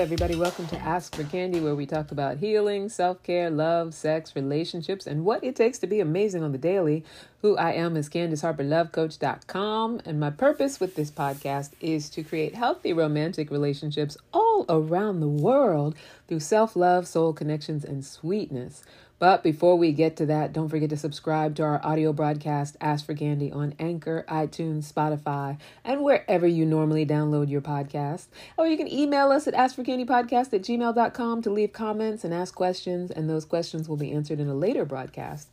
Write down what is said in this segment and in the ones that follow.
everybody? Welcome to Ask for Candy, where we talk about healing, self care, love, sex, relationships, and what it takes to be amazing on the daily. Who I am is CandiceHarperLoveCoach.com, and my purpose with this podcast is to create healthy romantic relationships all around the world through self love, soul connections, and sweetness. But before we get to that, don't forget to subscribe to our audio broadcast, Ask for Candy, on Anchor, iTunes, Spotify, and wherever you normally download your podcast. Or you can email us at askforcandypodcast at gmail.com to leave comments and ask questions, and those questions will be answered in a later broadcast.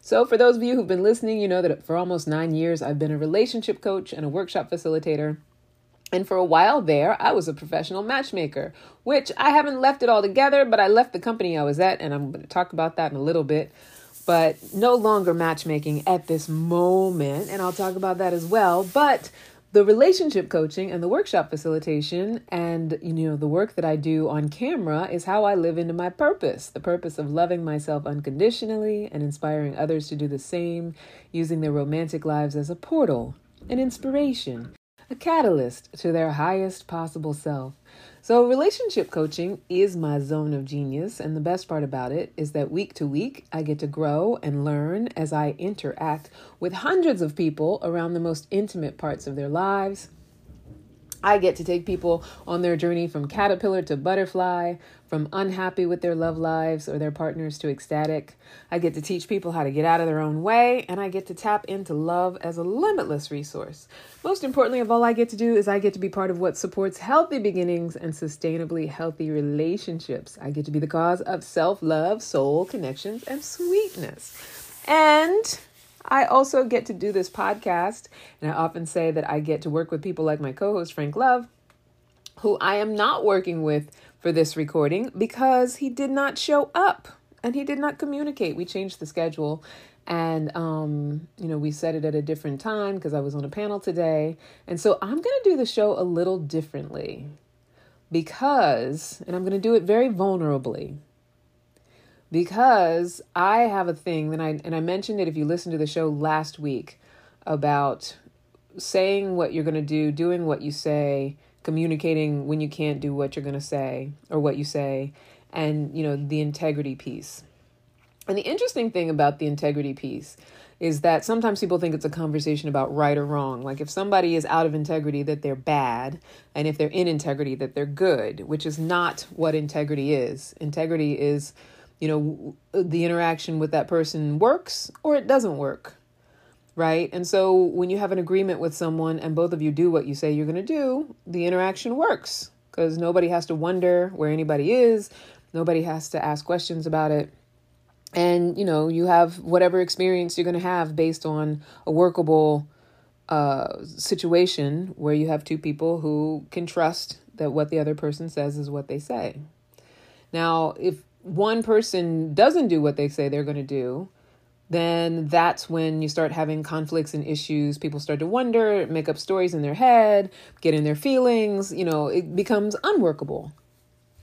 So, for those of you who've been listening, you know that for almost nine years, I've been a relationship coach and a workshop facilitator. And for a while there, I was a professional matchmaker, which I haven't left it all together, but I left the company I was at, and I'm going to talk about that in a little bit. But no longer matchmaking at this moment, and I'll talk about that as well. But the relationship coaching and the workshop facilitation and you know the work that I do on camera is how I live into my purpose the purpose of loving myself unconditionally and inspiring others to do the same using their romantic lives as a portal an inspiration a catalyst to their highest possible self. So, relationship coaching is my zone of genius, and the best part about it is that week to week, I get to grow and learn as I interact with hundreds of people around the most intimate parts of their lives. I get to take people on their journey from caterpillar to butterfly, from unhappy with their love lives or their partners to ecstatic. I get to teach people how to get out of their own way, and I get to tap into love as a limitless resource. Most importantly of all, I get to do is I get to be part of what supports healthy beginnings and sustainably healthy relationships. I get to be the cause of self love, soul connections, and sweetness. And I also get to do this podcast, and I often say that I get to work with people like my co host, Frank Love, who I am not working with for this recording because he did not show up and he did not communicate. We changed the schedule and um, you know we set it at a different time because i was on a panel today and so i'm going to do the show a little differently because and i'm going to do it very vulnerably because I have a thing that I and I mentioned it if you listened to the show last week about saying what you're going to do, doing what you say, communicating when you can't do what you're going to say or what you say, and you know the integrity piece. And the interesting thing about the integrity piece is that sometimes people think it's a conversation about right or wrong. Like if somebody is out of integrity, that they're bad, and if they're in integrity, that they're good, which is not what integrity is. Integrity is you know, the interaction with that person works or it doesn't work. Right. And so when you have an agreement with someone and both of you do what you say you're going to do, the interaction works because nobody has to wonder where anybody is. Nobody has to ask questions about it. And, you know, you have whatever experience you're going to have based on a workable uh, situation where you have two people who can trust that what the other person says is what they say. Now, if one person doesn't do what they say they're going to do, then that's when you start having conflicts and issues. People start to wonder, make up stories in their head, get in their feelings. You know, it becomes unworkable.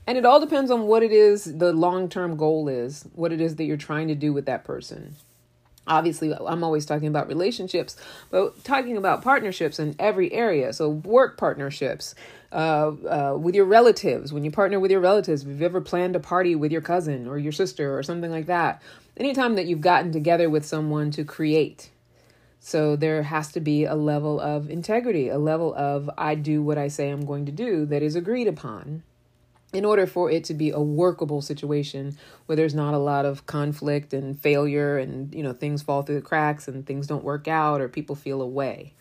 And it all depends on what it is the long term goal is, what it is that you're trying to do with that person. Obviously, I'm always talking about relationships, but talking about partnerships in every area. So, work partnerships, uh, uh, with your relatives, when you partner with your relatives, if you've ever planned a party with your cousin or your sister or something like that, anytime that you've gotten together with someone to create. So there has to be a level of integrity, a level of I do what I say I'm going to do that is agreed upon in order for it to be a workable situation where there's not a lot of conflict and failure and you know things fall through the cracks and things don't work out or people feel away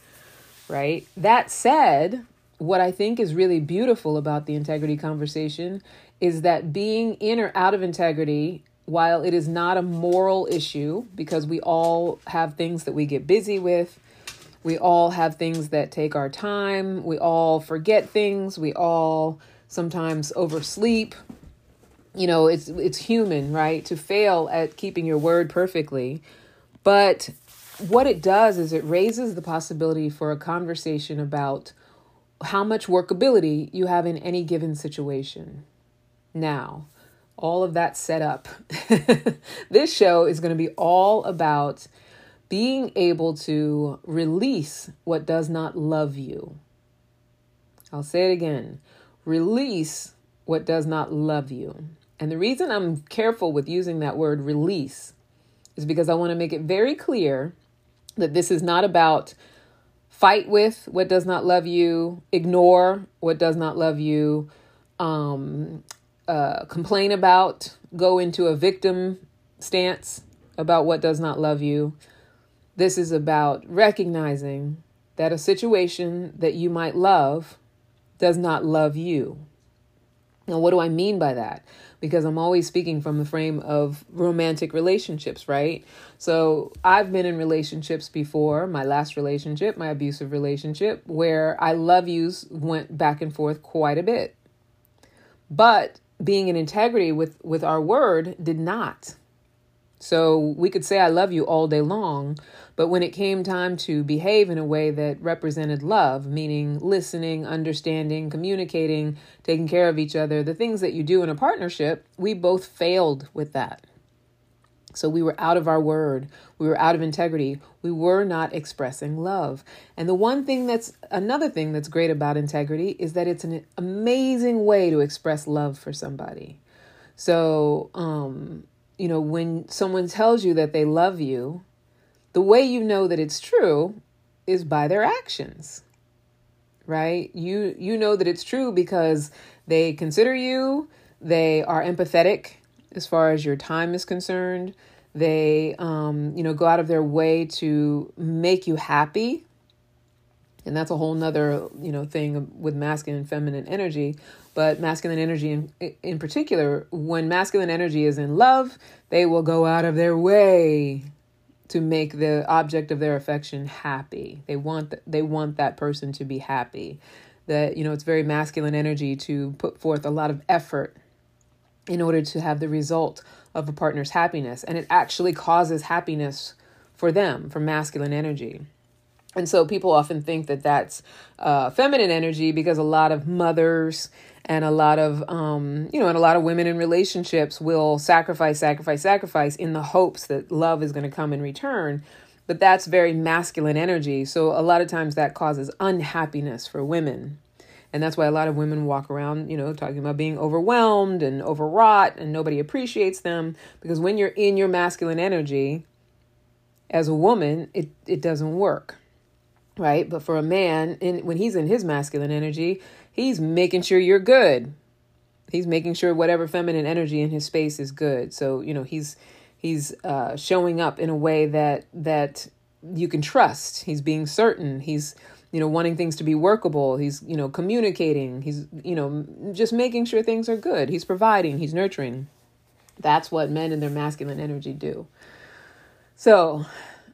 right that said what I think is really beautiful about the integrity conversation is that being in or out of integrity, while it is not a moral issue, because we all have things that we get busy with, we all have things that take our time, we all forget things, we all sometimes oversleep. You know, it's it's human, right? To fail at keeping your word perfectly. But what it does is it raises the possibility for a conversation about how much workability you have in any given situation. Now, all of that set up. this show is going to be all about being able to release what does not love you. I'll say it again release what does not love you. And the reason I'm careful with using that word release is because I want to make it very clear that this is not about fight with what does not love you, ignore what does not love you, um, uh, complain about, go into a victim stance about what does not love you. This is about recognizing that a situation that you might love does not love you. Now, what do I mean by that? because I'm always speaking from the frame of romantic relationships, right? So I've been in relationships before, my last relationship, my abusive relationship, where I love yous went back and forth quite a bit. But being in integrity with, with our word did not. So we could say, I love you all day long, but when it came time to behave in a way that represented love, meaning listening, understanding, communicating, taking care of each other, the things that you do in a partnership, we both failed with that. So we were out of our word. We were out of integrity. We were not expressing love. And the one thing that's another thing that's great about integrity is that it's an amazing way to express love for somebody. So, um, you know, when someone tells you that they love you, the way you know that it's true is by their actions. Right? You you know that it's true because they consider you, they are empathetic as far as your time is concerned. They um, you know, go out of their way to make you happy. And that's a whole nother, you know, thing with masculine and feminine energy but masculine energy in, in particular, when masculine energy is in love, they will go out of their way to make the object of their affection happy. They want th- they want that person to be happy. That you know, it's very masculine energy to put forth a lot of effort in order to have the result of a partner's happiness, and it actually causes happiness for them, for masculine energy. And so people often think that that's uh, feminine energy because a lot of mothers and a lot of um, you know and a lot of women in relationships will sacrifice sacrifice sacrifice in the hopes that love is going to come in return. But that's very masculine energy. So a lot of times that causes unhappiness for women. And that's why a lot of women walk around you know talking about being overwhelmed and overwrought and nobody appreciates them. Because when you're in your masculine energy as a woman it it doesn't work right? But for a man in when he's in his masculine energy he's making sure you're good. He's making sure whatever feminine energy in his space is good. So, you know, he's he's uh, showing up in a way that that you can trust. He's being certain. He's you know wanting things to be workable. He's you know communicating. He's you know just making sure things are good. He's providing. He's nurturing. That's what men in their masculine energy do. So,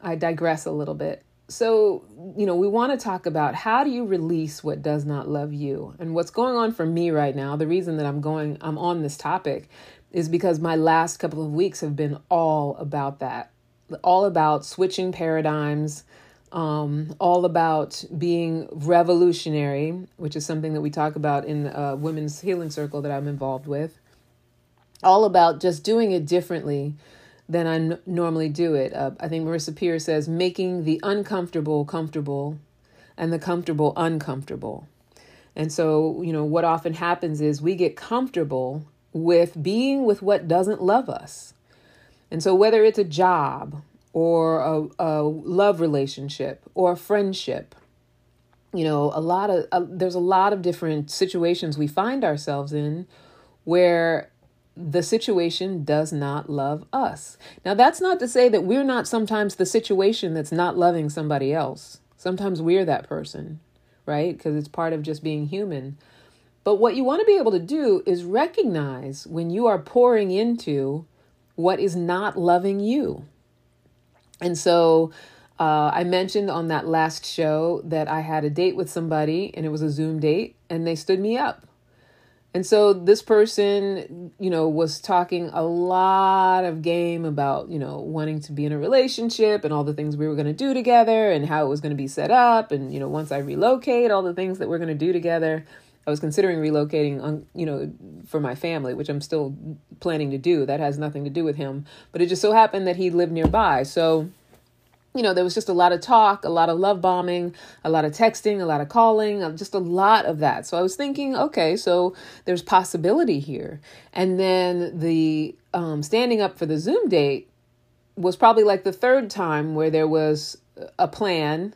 I digress a little bit so you know we want to talk about how do you release what does not love you? And what's going on for me right now the reason that i'm going i'm on this topic is because my last couple of weeks have been all about that. All about switching paradigms um, all about being revolutionary which is something that we talk about in a women's healing circle that i'm involved with. All about just doing it differently than I n- normally do it. Uh, I think Marissa Peer says making the uncomfortable comfortable and the comfortable uncomfortable. And so, you know, what often happens is we get comfortable with being with what doesn't love us. And so, whether it's a job or a, a love relationship or a friendship, you know, a lot of there's a lot of different situations we find ourselves in where the situation does not love us. Now, that's not to say that we're not sometimes the situation that's not loving somebody else. Sometimes we're that person, right? Because it's part of just being human. But what you want to be able to do is recognize when you are pouring into what is not loving you. And so uh, I mentioned on that last show that I had a date with somebody and it was a Zoom date and they stood me up and so this person, you know, was talking a lot of game about, you know, wanting to be in a relationship and all the things we were going to do together and how it was going to be set up. And, you know, once I relocate, all the things that we're going to do together. I was considering relocating on, you know, for my family, which I'm still planning to do. That has nothing to do with him, but it just so happened that he lived nearby. So, you know, there was just a lot of talk, a lot of love bombing, a lot of texting, a lot of calling, uh, just a lot of that. So I was thinking, okay, so there's possibility here. And then the um, standing up for the Zoom date was probably like the third time where there was a plan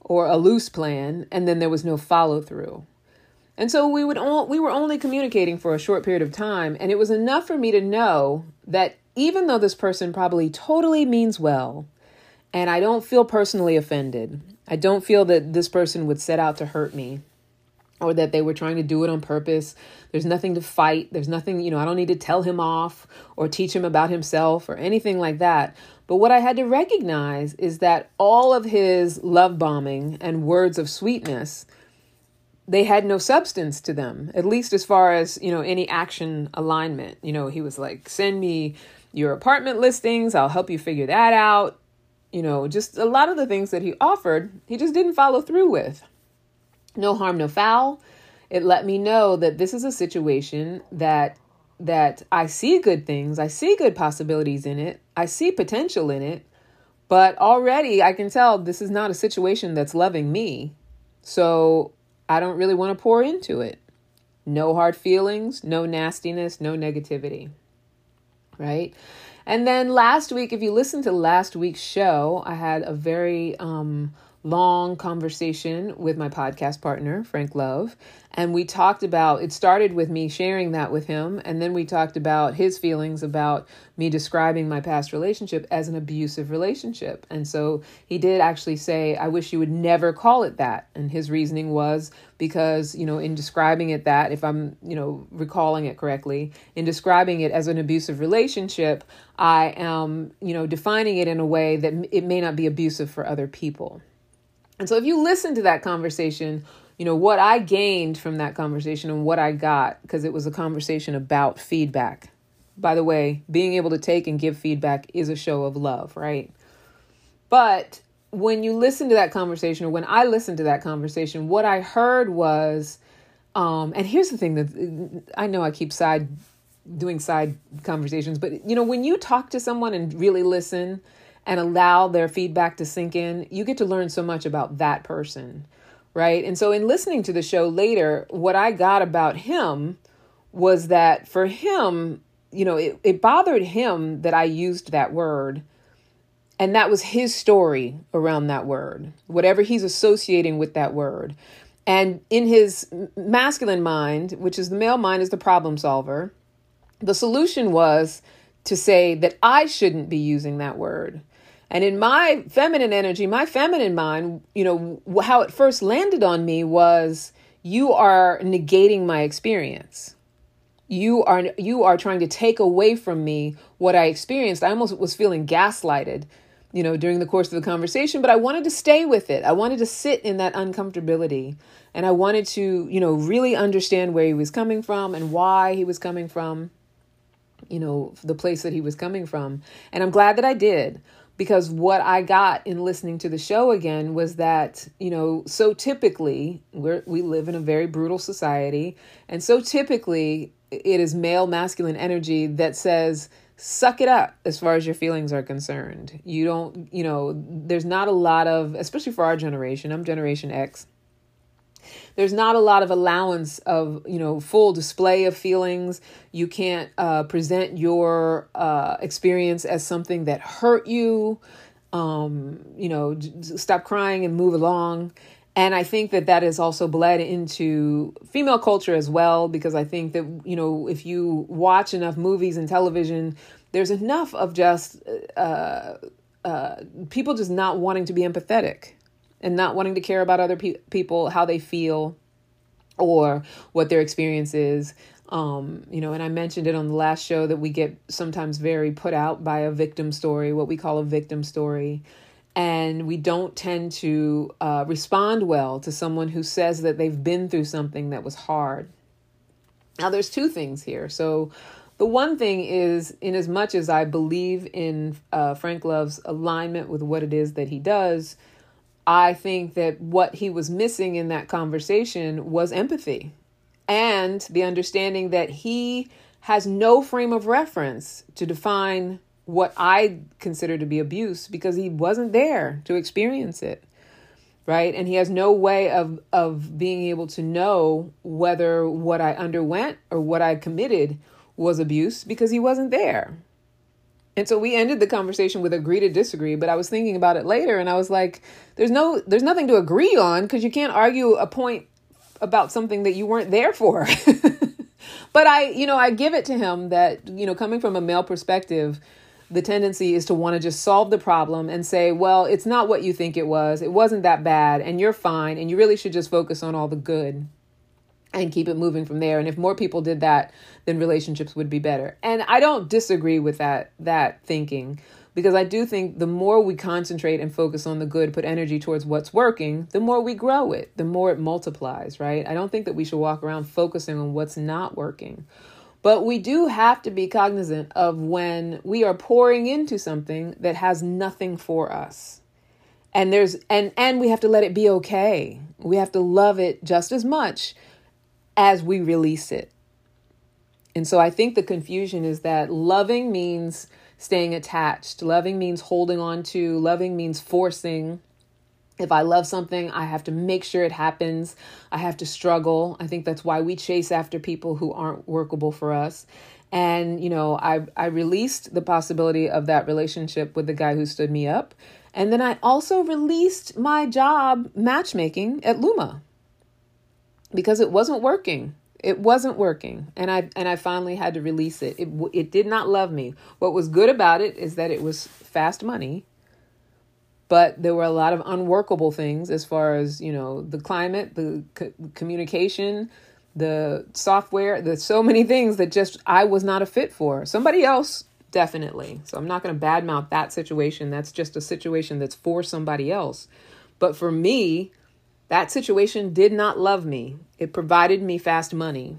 or a loose plan, and then there was no follow through. And so we would all, we were only communicating for a short period of time, and it was enough for me to know that even though this person probably totally means well, and I don't feel personally offended, I don't feel that this person would set out to hurt me or that they were trying to do it on purpose. There's nothing to fight. There's nothing, you know, I don't need to tell him off or teach him about himself or anything like that. But what I had to recognize is that all of his love bombing and words of sweetness they had no substance to them, at least as far as, you know, any action alignment. You know, he was like, send me your apartment listings, I'll help you figure that out. You know, just a lot of the things that he offered, he just didn't follow through with. No harm, no foul. It let me know that this is a situation that that I see good things, I see good possibilities in it, I see potential in it, but already I can tell this is not a situation that's loving me. So I don't really want to pour into it. No hard feelings, no nastiness, no negativity. Right? And then last week, if you listened to last week's show, I had a very um, long conversation with my podcast partner, Frank Love. And we talked about it started with me sharing that with him. And then we talked about his feelings about me describing my past relationship as an abusive relationship. And so he did actually say, I wish you would never call it that. And his reasoning was because, you know, in describing it that, if I'm, you know, recalling it correctly, in describing it as an abusive relationship, I am, you know, defining it in a way that it may not be abusive for other people. And so if you listen to that conversation, you know, what I gained from that conversation and what I got, because it was a conversation about feedback. By the way, being able to take and give feedback is a show of love, right? But when you listen to that conversation, or when I listened to that conversation, what I heard was, um, and here's the thing that I know I keep side doing side conversations, but you know, when you talk to someone and really listen, and allow their feedback to sink in, you get to learn so much about that person, right? And so, in listening to the show later, what I got about him was that for him, you know, it, it bothered him that I used that word. And that was his story around that word, whatever he's associating with that word. And in his masculine mind, which is the male mind, is the problem solver, the solution was to say that I shouldn't be using that word. And in my feminine energy, my feminine mind, you know, how it first landed on me was you are negating my experience. You are you are trying to take away from me what I experienced. I almost was feeling gaslighted, you know, during the course of the conversation, but I wanted to stay with it. I wanted to sit in that uncomfortability and I wanted to, you know, really understand where he was coming from and why he was coming from, you know, the place that he was coming from. And I'm glad that I did because what I got in listening to the show again was that, you know, so typically we we live in a very brutal society. And so typically it is male masculine energy that says, suck it up as far as your feelings are concerned. You don't, you know, there's not a lot of, especially for our generation, I'm Generation X there's not a lot of allowance of you know full display of feelings. You can't uh, present your uh, experience as something that hurt you. Um, you know stop crying and move along. And i think that that has also bled into female culture as well because i think that you know if you watch enough movies and television there's enough of just uh, uh people just not wanting to be empathetic and not wanting to care about other pe- people, how they feel, or what their experience is. Um, you know, and I mentioned it on the last show that we get sometimes very put out by a victim story, what we call a victim story. And we don't tend to uh, respond well to someone who says that they've been through something that was hard. Now, there's two things here. So, the one thing is, in as much as I believe in uh, Frank Love's alignment with what it is that he does, I think that what he was missing in that conversation was empathy and the understanding that he has no frame of reference to define what I consider to be abuse because he wasn't there to experience it. Right? And he has no way of of being able to know whether what I underwent or what I committed was abuse because he wasn't there. And so we ended the conversation with agree to disagree, but I was thinking about it later and I was like there's no there's nothing to agree on because you can't argue a point about something that you weren't there for. but I, you know, I give it to him that, you know, coming from a male perspective, the tendency is to want to just solve the problem and say, well, it's not what you think it was. It wasn't that bad and you're fine and you really should just focus on all the good and keep it moving from there. And if more people did that, then relationships would be better. And I don't disagree with that that thinking because I do think the more we concentrate and focus on the good, put energy towards what's working, the more we grow it, the more it multiplies, right? I don't think that we should walk around focusing on what's not working. But we do have to be cognizant of when we are pouring into something that has nothing for us. And there's and and we have to let it be okay. We have to love it just as much as we release it. And so I think the confusion is that loving means staying attached. Loving means holding on to, loving means forcing. If I love something, I have to make sure it happens. I have to struggle. I think that's why we chase after people who aren't workable for us. And, you know, I, I released the possibility of that relationship with the guy who stood me up. And then I also released my job matchmaking at Luma because it wasn't working. It wasn't working, and I and I finally had to release it. It it did not love me. What was good about it is that it was fast money, but there were a lot of unworkable things as far as you know the climate, the co- communication, the software. There's so many things that just I was not a fit for. Somebody else definitely. So I'm not going to badmouth that situation. That's just a situation that's for somebody else. But for me, that situation did not love me. It provided me fast money.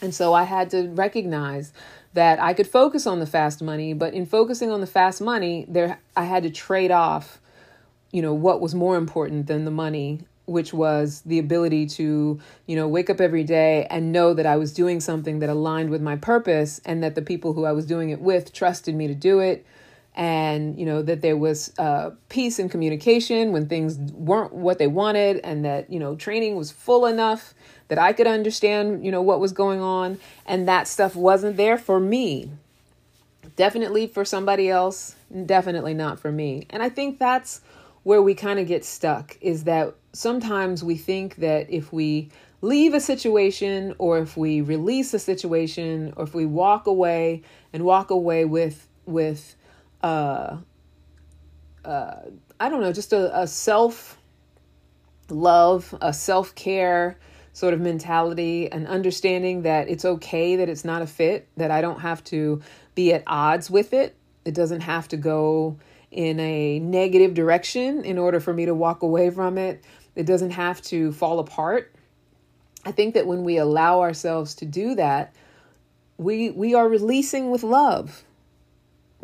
And so I had to recognize that I could focus on the fast money, but in focusing on the fast money, there I had to trade off, you know, what was more important than the money, which was the ability to, you know, wake up every day and know that I was doing something that aligned with my purpose and that the people who I was doing it with trusted me to do it and you know that there was uh, peace and communication when things weren't what they wanted and that you know training was full enough that i could understand you know what was going on. And that stuff wasn't there for me. Definitely for somebody else definitely not for me. And i think that's where we kind of get stuck is that sometimes we think that if we leave a situation or if we release a situation or if we walk away and walk away with with uh, uh, I don't know, just a, a self love, a self care sort of mentality, an understanding that it's okay that it's not a fit, that I don't have to be at odds with it. It doesn't have to go in a negative direction in order for me to walk away from it. It doesn't have to fall apart. I think that when we allow ourselves to do that, we we are releasing with love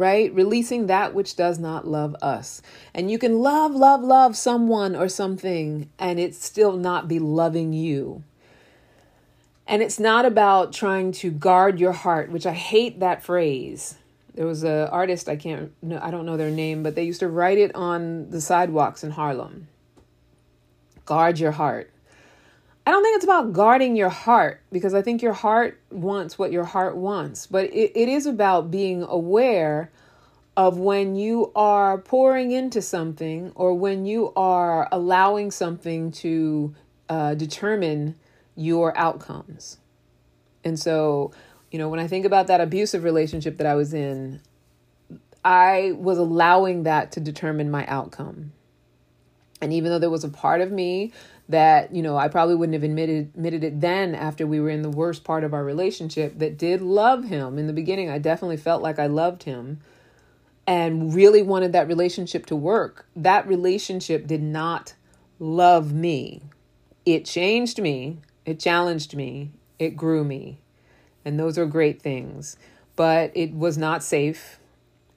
right? Releasing that which does not love us. And you can love, love, love someone or something and it still not be loving you. And it's not about trying to guard your heart, which I hate that phrase. There was an artist, I can't know, I don't know their name, but they used to write it on the sidewalks in Harlem. Guard your heart. I don't think it's about guarding your heart because I think your heart wants what your heart wants, but it, it is about being aware of when you are pouring into something or when you are allowing something to uh, determine your outcomes. And so, you know, when I think about that abusive relationship that I was in, I was allowing that to determine my outcome. And even though there was a part of me that you know I probably wouldn't have admitted admitted it then after we were in the worst part of our relationship that did love him. In the beginning I definitely felt like I loved him and really wanted that relationship to work. That relationship did not love me. It changed me. It challenged me. It grew me. And those are great things. But it was not safe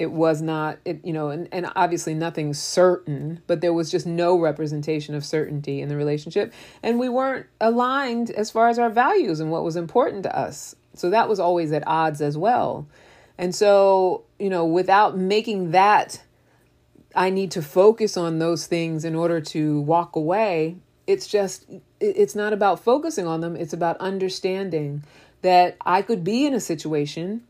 it was not it you know and, and obviously nothing certain but there was just no representation of certainty in the relationship. And we weren't aligned as far as our values and what was important to us. So that was always at odds as well. And so you know without making that i need to focus on those things in order to walk away it's just it's not about focusing on them it's about understanding that i could be in a situation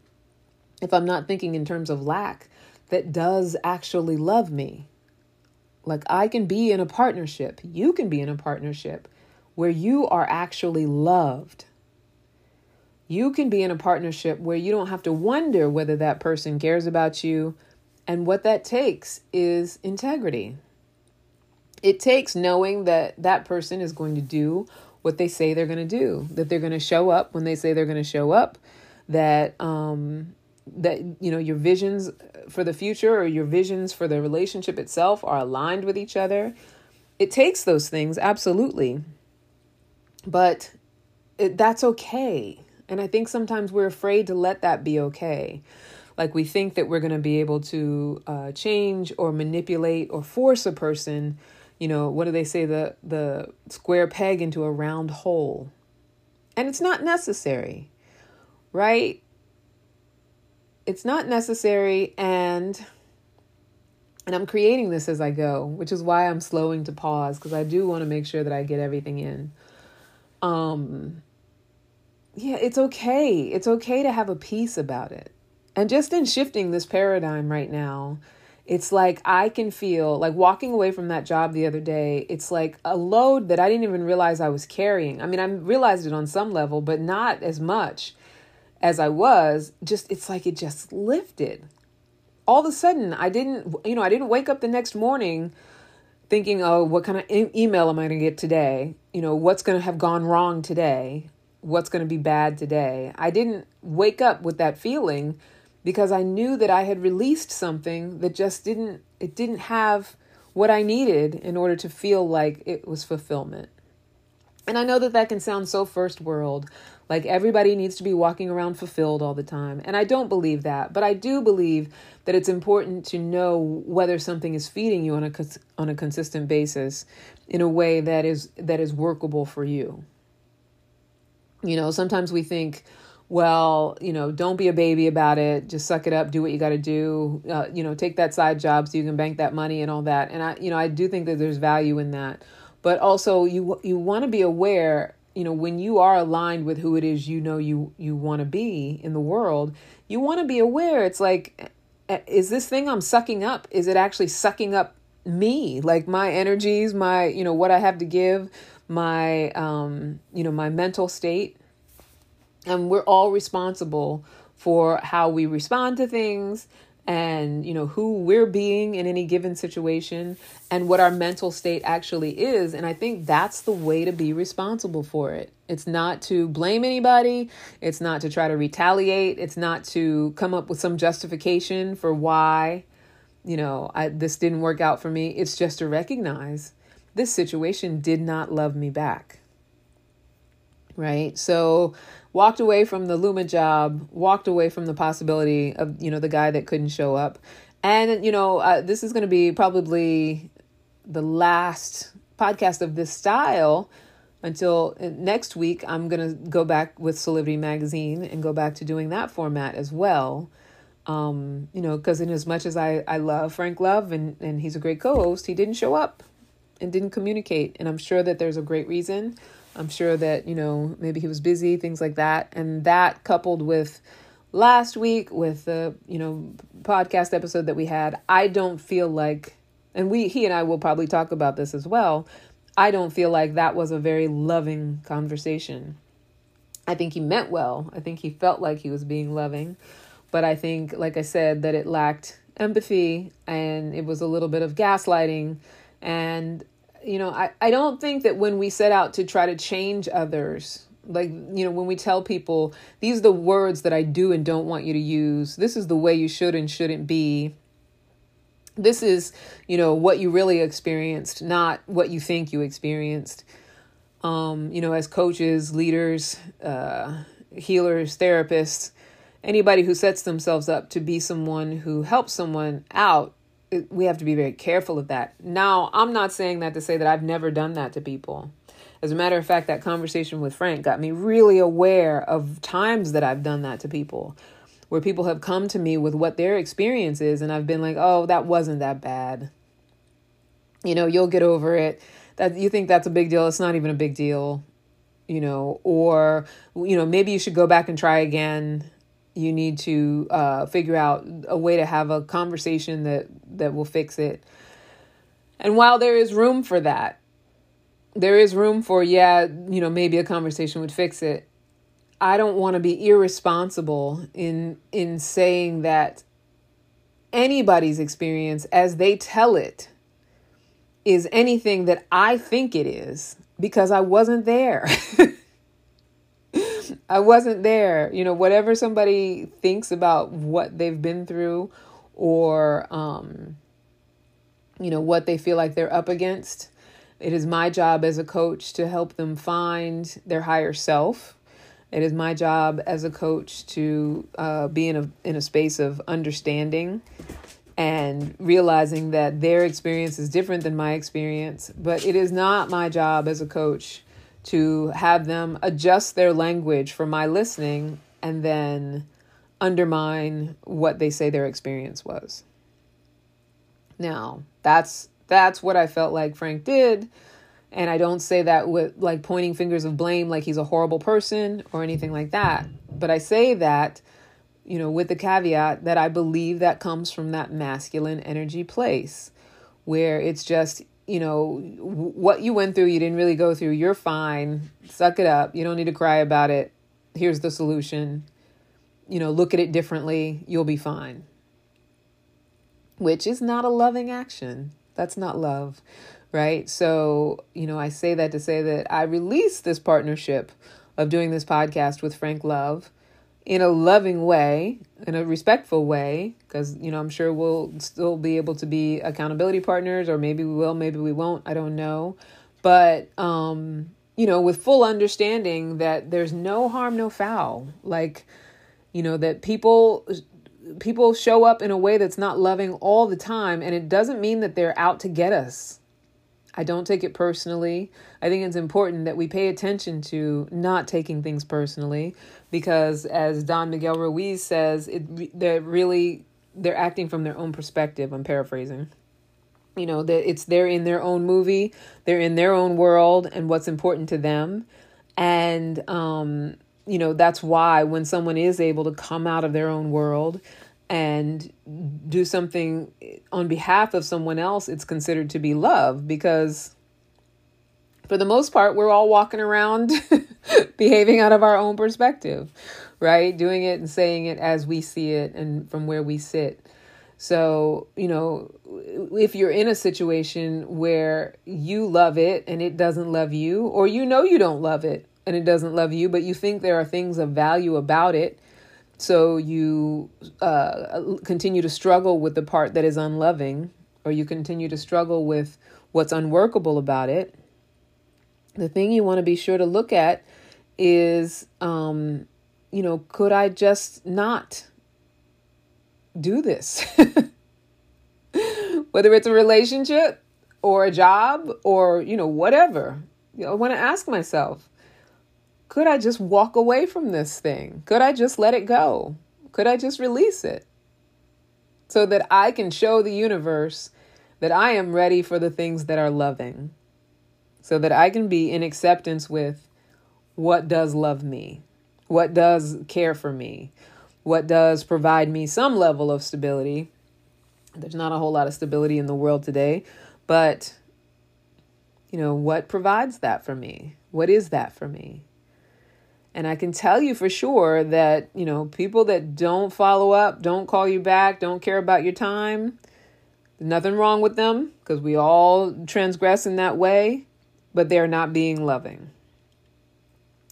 if I'm not thinking in terms of lack, that does actually love me. Like I can be in a partnership, you can be in a partnership where you are actually loved. You can be in a partnership where you don't have to wonder whether that person cares about you. And what that takes is integrity. It takes knowing that that person is going to do what they say they're going to do, that they're going to show up when they say they're going to show up, that um, that you know your visions for the future or your visions for the relationship itself are aligned with each other. It takes those things absolutely. But it, that's okay. And i think sometimes we're afraid to let that be okay. Like we think that we're going to be able to uh, change or manipulate or force a person you know what do they say the the square peg into a round hole. And it's not necessary right it's not necessary and and I'm creating this as I go, which is why I'm slowing to pause because I do want to make sure that I get everything in. Um yeah, it's okay. It's okay to have a peace about it. And just in shifting this paradigm right now, it's like I can feel like walking away from that job the other day, it's like a load that I didn't even realize I was carrying. I mean, I realized it on some level, but not as much as I was, just it's like it just lifted. All of a sudden, I didn't, you know, I didn't wake up the next morning thinking, oh, what kind of e- email am I going to get today? You know, what's going to have gone wrong today? What's going to be bad today? I didn't wake up with that feeling because I knew that I had released something that just didn't, it didn't have what I needed in order to feel like it was fulfillment. And I know that that can sound so first world, like everybody needs to be walking around fulfilled all the time. And I don't believe that, but I do believe that it's important to know whether something is feeding you on a on a consistent basis in a way that is that is workable for you. You know, sometimes we think well, you know, don't be a baby about it. Just suck it up, do what you got to do. Uh, you know, take that side job so you can bank that money and all that. And I, you know, I do think that there's value in that. But also, you you want to be aware you know when you are aligned with who it is you know you you want to be in the world you want to be aware it's like is this thing i'm sucking up is it actually sucking up me? Like my energies my you know what i have to give my um you know my mental state. And we're all responsible for how we respond to things and you know who we're being in any given situation and what our mental state actually is. And i think that's the way to be responsible for it. It's not to blame anybody. It's not to try to retaliate. It's not to come up with some justification for why you know I, this didn't work out for me. It's just to recognize this situation did not love me back. Right? So walked away from the Luma job, walked away from the possibility of, you know, the guy that couldn't show up. And, you know, uh, this is going to be probably the last podcast of this style until uh, next week. I'm going to go back with Solidity Magazine and go back to doing that format as well. Um, you know, because in as much as I, I love Frank Love and, and he's a great co host, he didn't show up and didn't communicate. And I'm sure that there's a great reason. I'm sure that, you know, maybe he was busy, things like that. And that coupled with last week with the, you know, podcast episode that we had, I don't feel like and we he and I will probably talk about this as well. I don't feel like that was a very loving conversation. I think he meant well. I think he felt like he was being loving, but I think like I said that it lacked empathy and it was a little bit of gaslighting and you know, I, I don't think that when we set out to try to change others, like, you know, when we tell people, these are the words that I do and don't want you to use, this is the way you should and shouldn't be. This is, you know, what you really experienced, not what you think you experienced. Um, you know, as coaches, leaders, uh, healers, therapists, anybody who sets themselves up to be someone who helps someone out, we have to be very careful of that. Now, I'm not saying that to say that I've never done that to people. As a matter of fact, that conversation with Frank got me really aware of times that I've done that to people, where people have come to me with what their experience is, and I've been like, oh, that wasn't that bad. You know, you'll get over it. That you think that's a big deal. It's not even a big deal, you know, or, you know, maybe you should go back and try again you need to uh, figure out a way to have a conversation that that will fix it. And while there is room for that there is room for yeah you know maybe a conversation would fix it. I don't want to be irresponsible in in saying that anybody's experience as they tell it is anything that i think it is because i wasn't there I wasn't there. You know, whatever somebody thinks about what they've been through or, um, you know, what they feel like they're up against, it is my job as a coach to help them find their higher self. It is my job as a coach to uh, be in a in a space of understanding and realizing that their experience is different than my experience. But it is not my job as a coach to have them adjust their language for my listening and then undermine what they say their experience was. Now, that's that's what I felt like Frank did, and I don't say that with like pointing fingers of blame like he's a horrible person or anything like that, but I say that you know with the caveat that I believe that comes from that masculine energy place where it's just you know, what you went through, you didn't really go through. You're fine. Suck it up. You don't need to cry about it. Here's the solution. You know, look at it differently. You'll be fine. Which is not a loving action. That's not love, right? So, you know, I say that to say that I released this partnership of doing this podcast with Frank Love in a loving way, in a respectful way, because, you know, I'm sure we'll still be able to be accountability partners, or maybe we will, maybe we won't, I don't know. But, um, you know, with full understanding that there's no harm, no foul. Like, you know, that people people show up in a way that's not loving all the time and it doesn't mean that they're out to get us I don't take it personally. I think it's important that we pay attention to not taking things personally because as Don Miguel Ruiz says, it they're really they're acting from their own perspective. I'm paraphrasing. You know, that it's they're in their own movie, they're in their own world and what's important to them. And um, you know, that's why when someone is able to come out of their own world and do something on behalf of someone else, it's considered to be love because for the most part, we're all walking around behaving out of our own perspective, right? Doing it and saying it as we see it and from where we sit. So, you know, if you're in a situation where you love it and it doesn't love you, or you know you don't love it and it doesn't love you, but you think there are things of value about it, so you uh, continue to struggle with the part that is unloving, or you continue to struggle with what's unworkable about it. The thing you want to be sure to look at is, um, you know, could I just not do this? Whether it's a relationship or a job or, you know, whatever. You know, I want to ask myself could I just walk away from this thing? Could I just let it go? Could I just release it? So that I can show the universe that I am ready for the things that are loving. So that I can be in acceptance with what does love me, what does care for me, what does provide me some level of stability. There's not a whole lot of stability in the world today, but you know, what provides that for me? What is that for me? And I can tell you for sure that, you know, people that don't follow up, don't call you back, don't care about your time, nothing wrong with them because we all transgress in that way, but they're not being loving.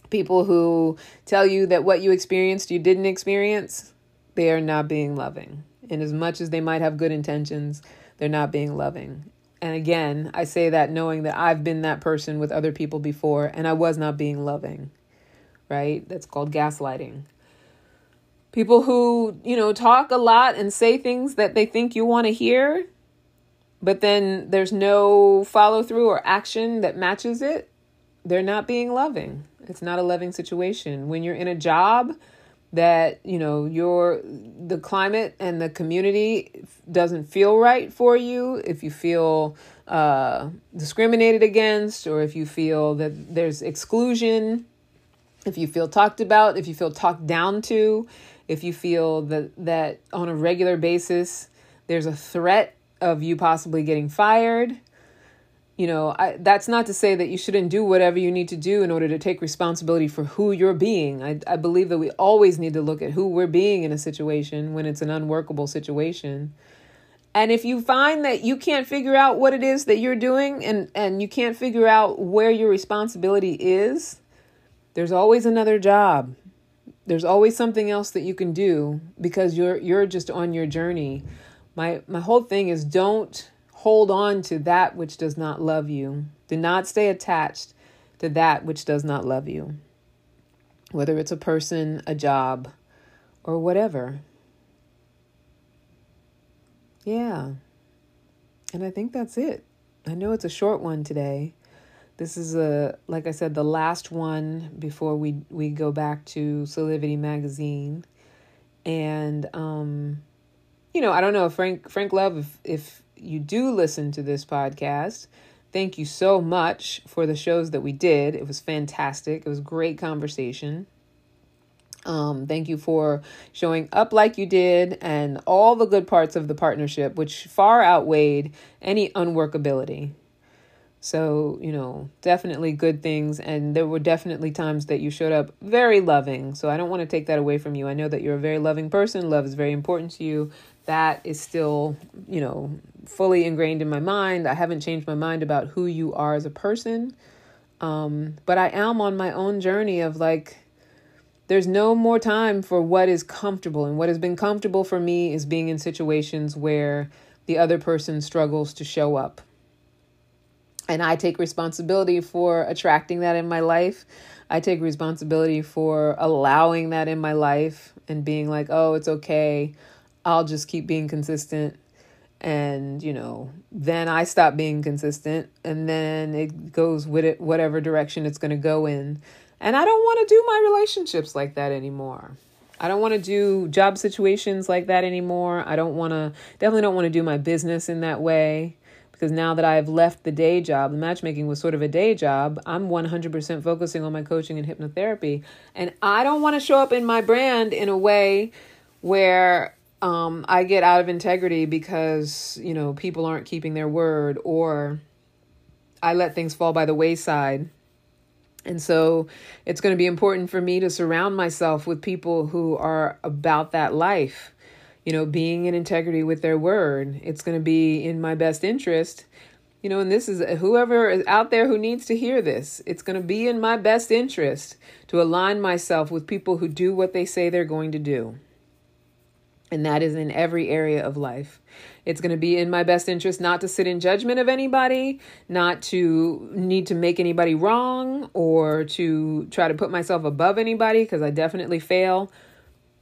People who tell you that what you experienced you didn't experience, they are not being loving. And as much as they might have good intentions, they're not being loving. And again, I say that knowing that I've been that person with other people before and I was not being loving right? That's called gaslighting. people who, you know, talk a lot and say things that they think you want to hear, but then there's no follow through or action that matches it, they're not being loving. It's not a loving situation. When you're in a job that, you know, your the climate and the community doesn't feel right for you, if you feel uh, discriminated against, or if you feel that there's exclusion, if you feel talked about, if you feel talked down to, if you feel that that on a regular basis there's a threat of you possibly getting fired, you know, I, that's not to say that you shouldn't do whatever you need to do in order to take responsibility for who you're being. I, I believe that we always need to look at who we're being in a situation when it's an unworkable situation. And if you find that you can't figure out what it is that you're doing and, and you can't figure out where your responsibility is, there's always another job. There's always something else that you can do because you're you're just on your journey. My my whole thing is don't hold on to that which does not love you. Do not stay attached to that which does not love you. Whether it's a person, a job, or whatever. Yeah. And I think that's it. I know it's a short one today. This is a like I said the last one before we we go back to Solivity magazine. And um you know, I don't know Frank Frank Love if if you do listen to this podcast, thank you so much for the shows that we did. It was fantastic. It was great conversation. Um, thank you for showing up like you did and all the good parts of the partnership, which far outweighed any unworkability. So, you know, definitely good things. And there were definitely times that you showed up very loving. So I don't want to take that away from you. I know that you're a very loving person. Love is very important to you. That is still, you know, fully ingrained in my mind. I haven't changed my mind about who you are as a person. Um, but I am on my own journey of like, there's no more time for what is comfortable. And what has been comfortable for me is being in situations where the other person struggles to show up. And I take responsibility for attracting that in my life. I take responsibility for allowing that in my life and being like, oh, it's okay. I'll just keep being consistent. And, you know, then I stop being consistent and then it goes with it, whatever direction it's going to go in. And I don't want to do my relationships like that anymore. I don't want to do job situations like that anymore. I don't want to, definitely don't want to do my business in that way because now that I've left the day job, the matchmaking was sort of a day job, I'm 100% focusing on my coaching and hypnotherapy. And I don't want to show up in my brand in a way where um, I get out of integrity because, you know, people aren't keeping their word or I let things fall by the wayside and so it's going to be important for me to surround myself with people who are about that life, you know, being in integrity with their word. It's going to be in my best interest, you know, and this is whoever is out there who needs to hear this. It's going to be in my best interest to align myself with people who do what they say they're going to do. And that is in every area of life. It's going to be in my best interest not to sit in judgment of anybody, not to need to make anybody wrong or to try to put myself above anybody because I definitely fail,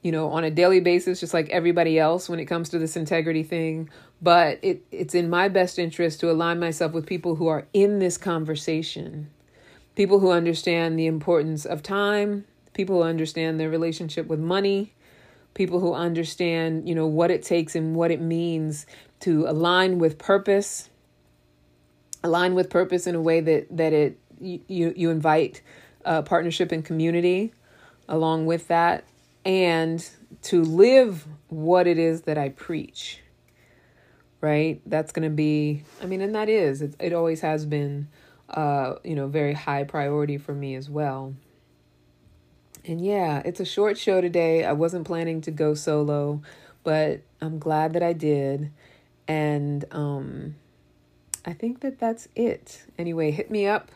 you know, on a daily basis just like everybody else when it comes to this integrity thing, but it it's in my best interest to align myself with people who are in this conversation. People who understand the importance of time, people who understand their relationship with money, people who understand, you know, what it takes and what it means to align with purpose, align with purpose in a way that that it you you invite uh, partnership and community along with that, and to live what it is that I preach. Right, that's going to be. I mean, and that is it. It always has been, uh, you know, very high priority for me as well. And yeah, it's a short show today. I wasn't planning to go solo, but I'm glad that I did. And um, I think that that's it. Anyway, hit me up.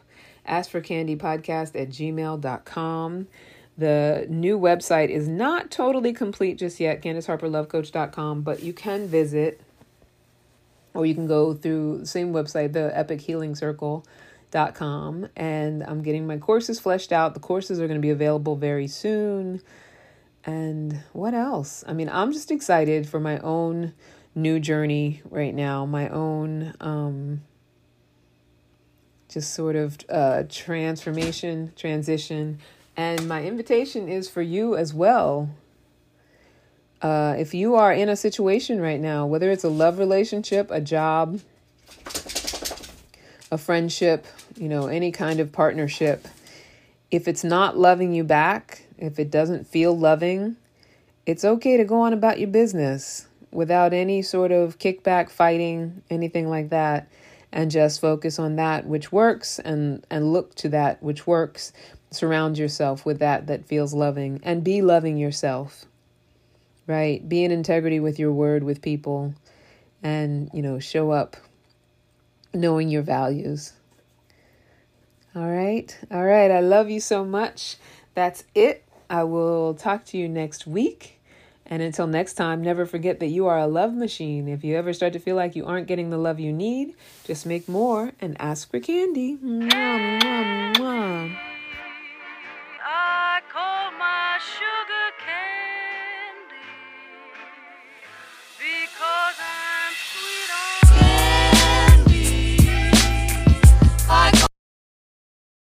Ask for candy podcast at gmail.com. The new website is not totally complete just yet, CandiceHarperLoveCoach.com, but you can visit or you can go through the same website, the Epic Healing Circle com and I'm getting my courses fleshed out. The courses are going to be available very soon. And what else? I mean, I'm just excited for my own new journey right now, my own um, just sort of uh, transformation, transition. And my invitation is for you as well. Uh, if you are in a situation right now, whether it's a love relationship, a job, a friendship, you know, any kind of partnership, if it's not loving you back, if it doesn't feel loving, it's okay to go on about your business without any sort of kickback, fighting, anything like that, and just focus on that which works and and look to that which works. Surround yourself with that that feels loving and be loving yourself. Right? Be in integrity with your word with people and, you know, show up knowing your values. All right. All right. I love you so much. That's it. I will talk to you next week. And until next time, never forget that you are a love machine. If you ever start to feel like you aren't getting the love you need, just make more and ask for candy. Mwah, mwah, mwah.